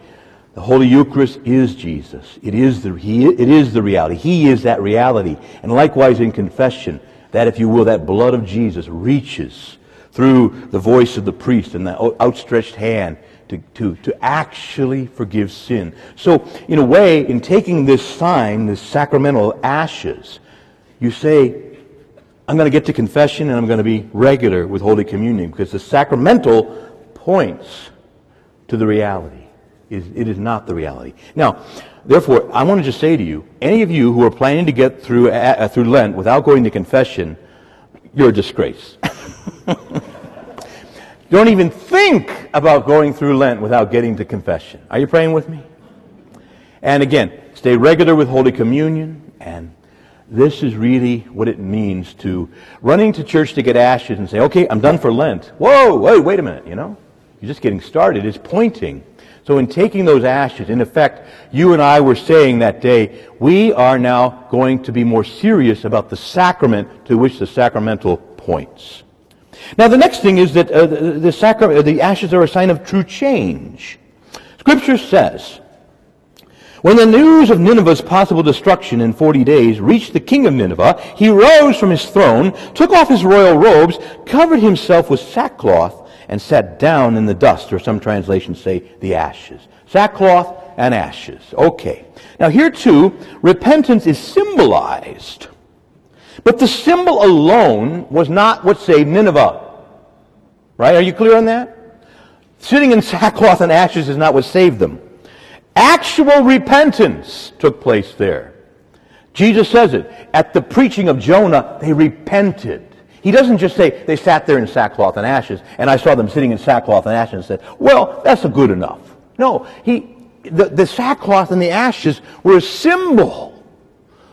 S3: The Holy Eucharist is Jesus. It is the, he, it is the reality. He is that reality. And likewise in confession, that, if you will, that blood of Jesus reaches through the voice of the priest and the outstretched hand to, to, to actually forgive sin. So, in a way, in taking this sign, this sacramental ashes, you say, I'm going to get to confession and I'm going to be regular with Holy Communion because the sacramental points to the reality. It is not the reality. Now, therefore, I want to just say to you, any of you who are planning to get through, uh, through Lent without going to confession, you're a disgrace. (laughs) Don't even think about going through Lent without getting to confession. Are you praying with me? And again, stay regular with Holy Communion. And this is really what it means to running to church to get ashes and say, okay, I'm done for Lent. Whoa, wait, wait a minute, you know? You're just getting started. It's pointing. So in taking those ashes, in effect, you and I were saying that day, we are now going to be more serious about the sacrament to which the sacramental points. Now, the next thing is that uh, the, the, sacrament, the ashes are a sign of true change. Scripture says, when the news of Nineveh's possible destruction in 40 days reached the king of Nineveh, he rose from his throne, took off his royal robes, covered himself with sackcloth, and sat down in the dust, or some translations say the ashes. Sackcloth and ashes. Okay. Now here too, repentance is symbolized but the symbol alone was not what saved Nineveh. Right? Are you clear on that? Sitting in (laughs) sackcloth and ashes is not what saved them. Actual repentance took place there. Jesus says it. At the preaching of Jonah, they repented. He doesn't just say they sat there in sackcloth and ashes, and I saw them sitting in sackcloth and ashes and said, well, that's good enough. No, he, the, the sackcloth and the ashes were a symbol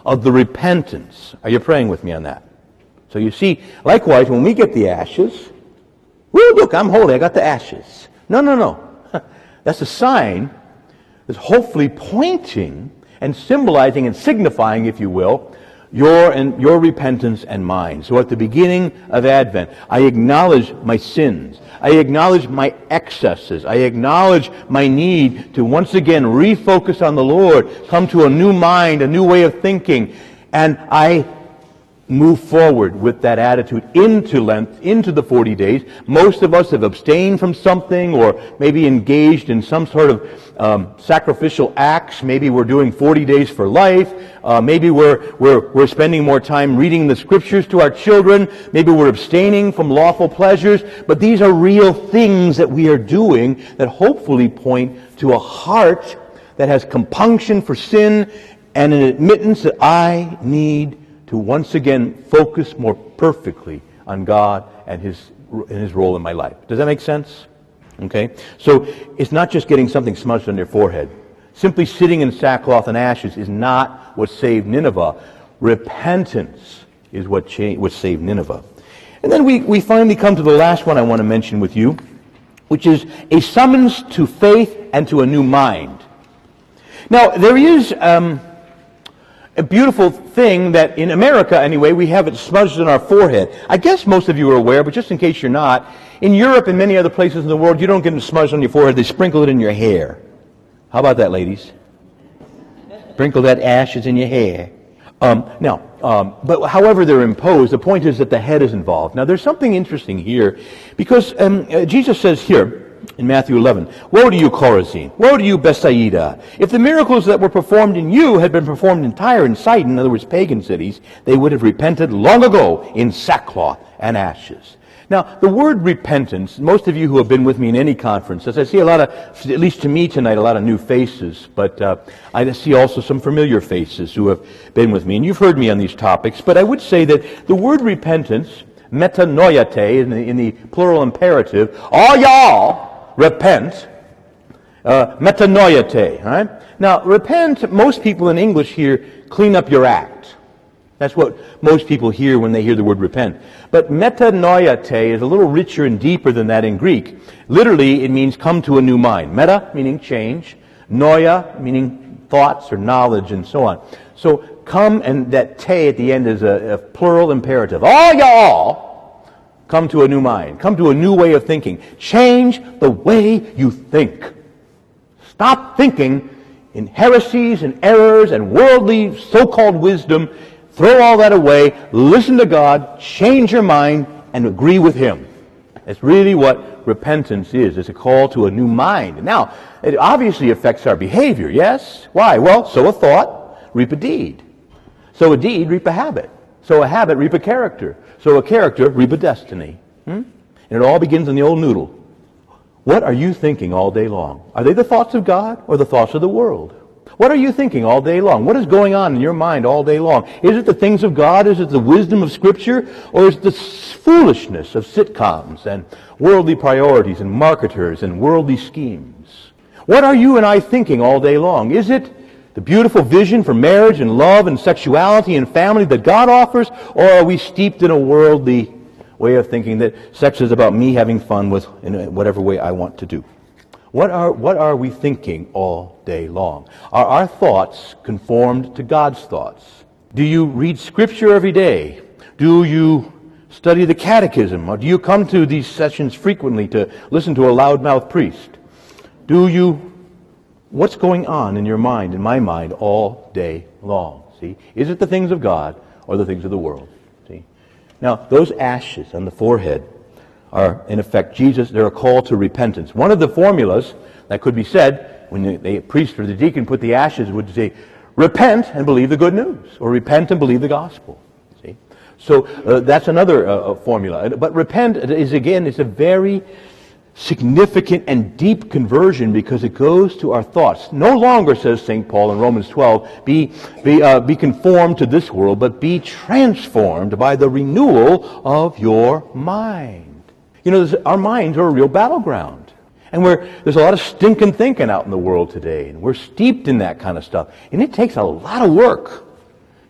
S3: of the repentance. Are you praying with me on that? So you see, likewise, when we get the ashes, woo, look, I'm holy, I got the ashes. No, no, no. (laughs) That's a sign that's hopefully pointing and symbolizing and signifying, if you will, your and your repentance and mine. So at the beginning of Advent, I acknowledge my sins. I acknowledge my excesses. I acknowledge my need to once again refocus on the Lord, come to a new mind, a new way of thinking, and I move forward with that attitude into Lent, into the 40 days. Most of us have abstained from something or maybe engaged in some sort of um, sacrificial acts. Maybe we're doing 40 days for life. Uh, maybe we're, we're, we're spending more time reading the scriptures to our children. Maybe we're abstaining from lawful pleasures. But these are real things that we are doing that hopefully point to a heart that has compunction for sin and an admittance that I need to once again focus more perfectly on God and his, and his role in my life. Does that make sense? Okay? So it's not just getting something smudged on your forehead. Simply sitting in sackcloth and ashes is not what saved Nineveh. Repentance is what, cha- what saved Nineveh. And then we, we finally come to the last one I want to mention with you, which is a summons to faith and to a new mind. Now, there is um, a beautiful thing that in America, anyway, we have it smudged on our forehead. I guess most of you are aware, but just in case you're not, in Europe and many other places in the world, you don't get it smudged on your forehead. They sprinkle it in your hair. How about that, ladies? Sprinkle that ashes in your hair. Um, now, um, but however they're imposed, the point is that the head is involved. Now, there's something interesting here because um, uh, Jesus says here, in Matthew 11. Woe to you, Chorazin! Woe to you, Bethsaida! If the miracles that were performed in you had been performed in Tyre and Sidon, in other words, pagan cities, they would have repented long ago in sackcloth and ashes. Now, the word repentance, most of you who have been with me in any conference, as I see a lot of, at least to me tonight, a lot of new faces, but uh, I see also some familiar faces who have been with me, and you've heard me on these topics, but I would say that the word repentance, metanoiate in the, in the plural imperative, all y'all repent, uh, metanoiate, right? Now, repent, most people in English here clean up your act. That's what most people hear when they hear the word repent. But metanoiate is a little richer and deeper than that in Greek. Literally, it means come to a new mind. Meta, meaning change. Noia, meaning thoughts or knowledge and so on. So come, and that te at the end is a, a plural imperative. All y'all come to a new mind. Come to a new way of thinking. Change the way you think. Stop thinking in heresies and errors and worldly so-called wisdom Throw all that away, listen to God, change your mind, and agree with Him. That's really what repentance is. It's a call to a new mind. Now, it obviously affects our behavior, yes? Why? Well, sow a thought, reap a deed. Sow a deed, reap a habit. Sow a habit, reap a character. Sow a character, reap a destiny. Hmm? And it all begins in the old noodle. What are you thinking all day long? Are they the thoughts of God or the thoughts of the world? What are you thinking all day long? What is going on in your mind all day long? Is it the things of God? Is it the wisdom of Scripture? Or is it the foolishness of sitcoms and worldly priorities and marketers and worldly schemes? What are you and I thinking all day long? Is it the beautiful vision for marriage and love and sexuality and family that God offers? Or are we steeped in a worldly way of thinking that sex is about me having fun with in whatever way I want to do? What are, what are we thinking all day long? Are our thoughts conformed to God's thoughts? Do you read Scripture every day? Do you study the catechism? Or do you come to these sessions frequently to listen to a loudmouth priest? Do you, what's going on in your mind, in my mind, all day long? See? Is it the things of God or the things of the world? See? Now, those ashes on the forehead are, in effect, Jesus, they're a call to repentance. One of the formulas that could be said when the, the priest or the deacon put the ashes would say, repent and believe the good news, or repent and believe the gospel. See? So uh, that's another uh, uh formula. But repent is, again, it's a very significant and deep conversion because it goes to our thoughts. No longer, says St. Paul in Romans 12, be, be, uh, be conformed to this world, but be transformed by the renewal of your mind. You know, our minds are a real battleground. And where there's a lot of stinking thinking out in the world today, and we're steeped in that kind of stuff. And it takes a lot of work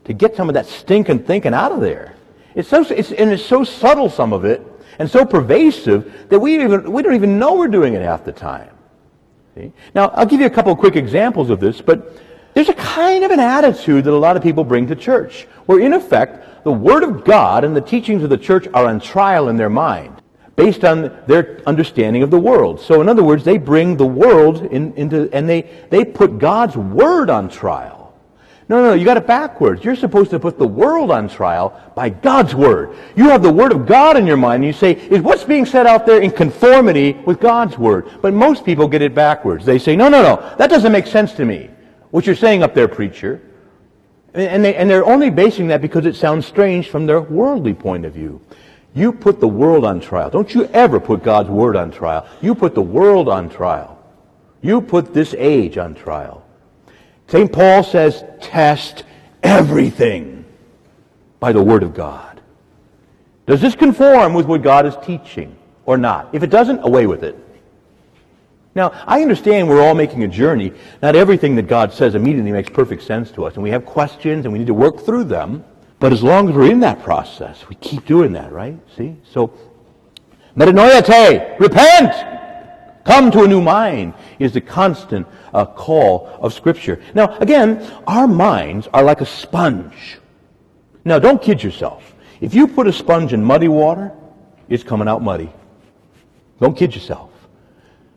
S3: to get some of that stinking thinking out of there. It's so, it's, and it's so subtle, some of it, and so pervasive that we, even, we don't even know we're doing it half the time. See? Now, I'll give you a couple quick examples of this, but there's a kind of an attitude that a lot of people bring to church, where in effect, the Word of God and the teachings of the church are on trial in their mind, based on their understanding of the world. So, in other words, they bring the world in, into, and they, they put God's Word on trial. No, no, you got it backwards. You're supposed to put the world on trial by God's Word. You have the Word of God in your mind, and you say, is what's being said out there in conformity with God's Word? But most people get it backwards. They say, no, no, no, that doesn't make sense to me. What you're saying up there, preacher. And, they, and they're only basing that because it sounds strange from their worldly point of view. You put the world on trial. Don't you ever put God's Word on trial. You put the world on trial. You put this age on trial. St. Paul says, test everything by the Word of God. Does this conform with what God is teaching or not? If it doesn't, away with it. Now, I understand we're all making a journey. Not everything that God says immediately makes perfect sense to us, and we have questions and we need to work through them. But as long as we're in that process, we keep doing that, right? See? So, metanoia repent! Come to a new mind is the constant uh, call of Scripture. Now, again, our minds are like a sponge. Now, don't kid yourself. If you put a sponge in muddy water, it's coming out muddy. Don't kid yourself.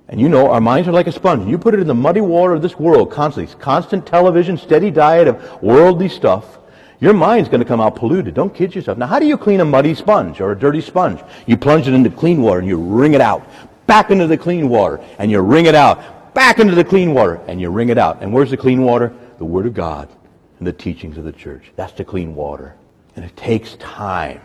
S3: And you know, our minds are like a sponge. You put it in the muddy water of this world constantly, constant television, steady diet of worldly stuff, your mind's going to come out polluted. Don't kid yourself. Now, how do you clean a muddy sponge or a dirty sponge? You plunge it into clean water and you wring it out back into the clean water, and you wring it out, back into the clean water, and you wring it out. And where's the clean water? The Word of God and the teachings of the church. That's the clean water. And it takes time.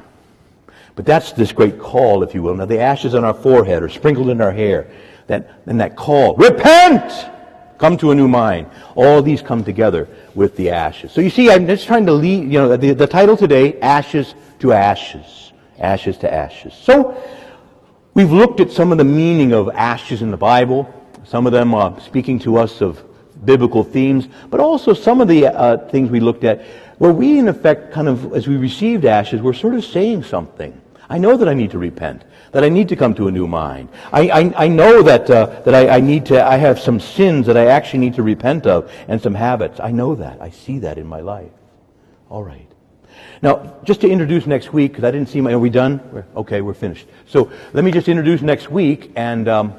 S3: But that's this great call, if you will. Now, the ashes on our forehead are sprinkled in our hair. That, and that call, repent! Come to a new mind. All these come together with the ashes. So you see, I'm just trying to lead, you know, the, the title today, Ashes to Ashes. Ashes to Ashes. So, We've looked at some of the meaning of ashes in the Bible, some of them uh, speaking to us of biblical themes, but also some of the uh, things we looked at where we, in effect, kind of, as we received ashes, we're sort of saying something. I know that I need to repent, that I need to come to a new mind. I, I, I know that, uh, that I, I need to, I have some sins that I actually need to repent of and some habits. I know that. I see that in my life. All right. Now, just to introduce next week, because I didn't see my, are we done? We're, okay, we're finished. So let me just introduce next week, and um,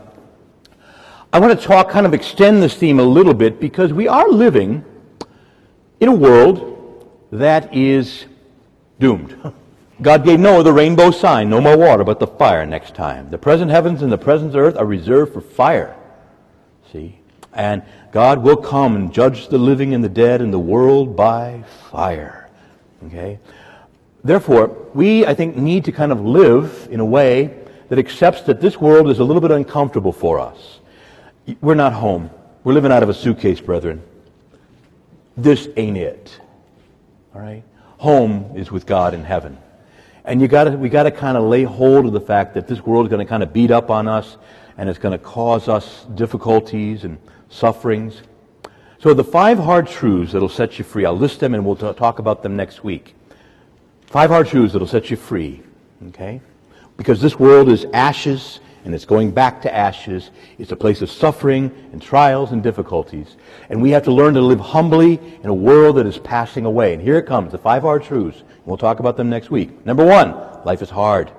S3: I want to talk, kind of extend this theme a little bit, because we are living in a world that is doomed. God gave Noah the rainbow sign, no more water, but the fire next time. The present heavens and the present earth are reserved for fire. See? And God will come and judge the living and the dead and the world by fire. Okay? Therefore, we, I think, need to kind of live in a way that accepts that this world is a little bit uncomfortable for us. We're not home. We're living out of a suitcase, brethren. This ain't it. All right? Home is with God in heaven. And you gotta, we got to kind of lay hold of the fact that this world is going to kind of beat up on us and it's going to cause us difficulties and sufferings. So the five hard truths that'll set you free, I'll list them and we'll t- talk about them next week. Five hard truths that'll set you free, okay? Because this world is ashes and it's going back to ashes. It's a place of suffering and trials and difficulties. And we have to learn to live humbly in a world that is passing away. And here it comes, the five hard truths. We'll talk about them next week. Number one, life is hard.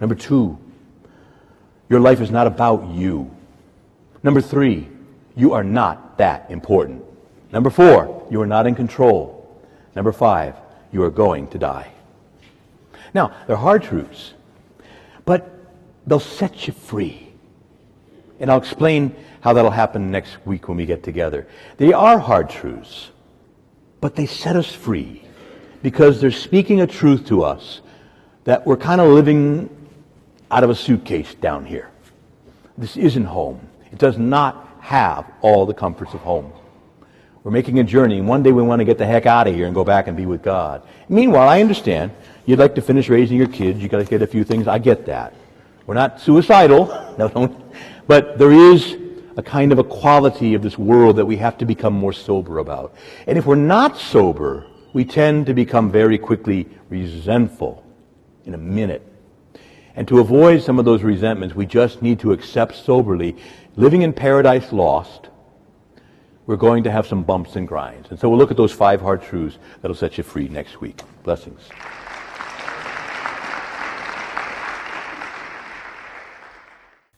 S3: Number two, your life is not about you. Number three, you are not that important. Number four, you are not in control. Number five, you are going to die. Now, they're hard truths, but they'll set you free. And I'll explain how that'll happen next week when we get together. They are hard truths, but they set us free because they're speaking a truth to us that we're kind of living out of a suitcase down here. This isn't home. It does not have all the comforts of home. We're making a journey, and one day we want to get the heck out of here and go back and be with God. Meanwhile, I understand you'd like to finish raising your kids. You've got to get a few things. I get that. We're not suicidal, (laughs) no, don't. But there is a kind of a quality of this world that we have to become more sober about. And if we're not sober, we tend to become very quickly resentful in a minute. And to avoid some of those resentments, we just need to accept soberly, living in paradise lost, we're going to have some bumps and grinds. And so we'll look at those five hard truths that'll set you free next week. Blessings.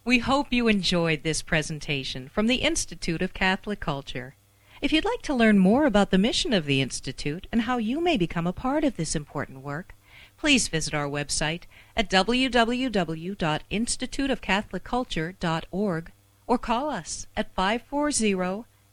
S1: We hope you enjoyed this presentation from the Institute of Catholic Culture. If you'd like to learn more about the mission of the Institute and how you may become a part of this important work, please visit our website at www.instituteofcatholicculture.org or call us at 540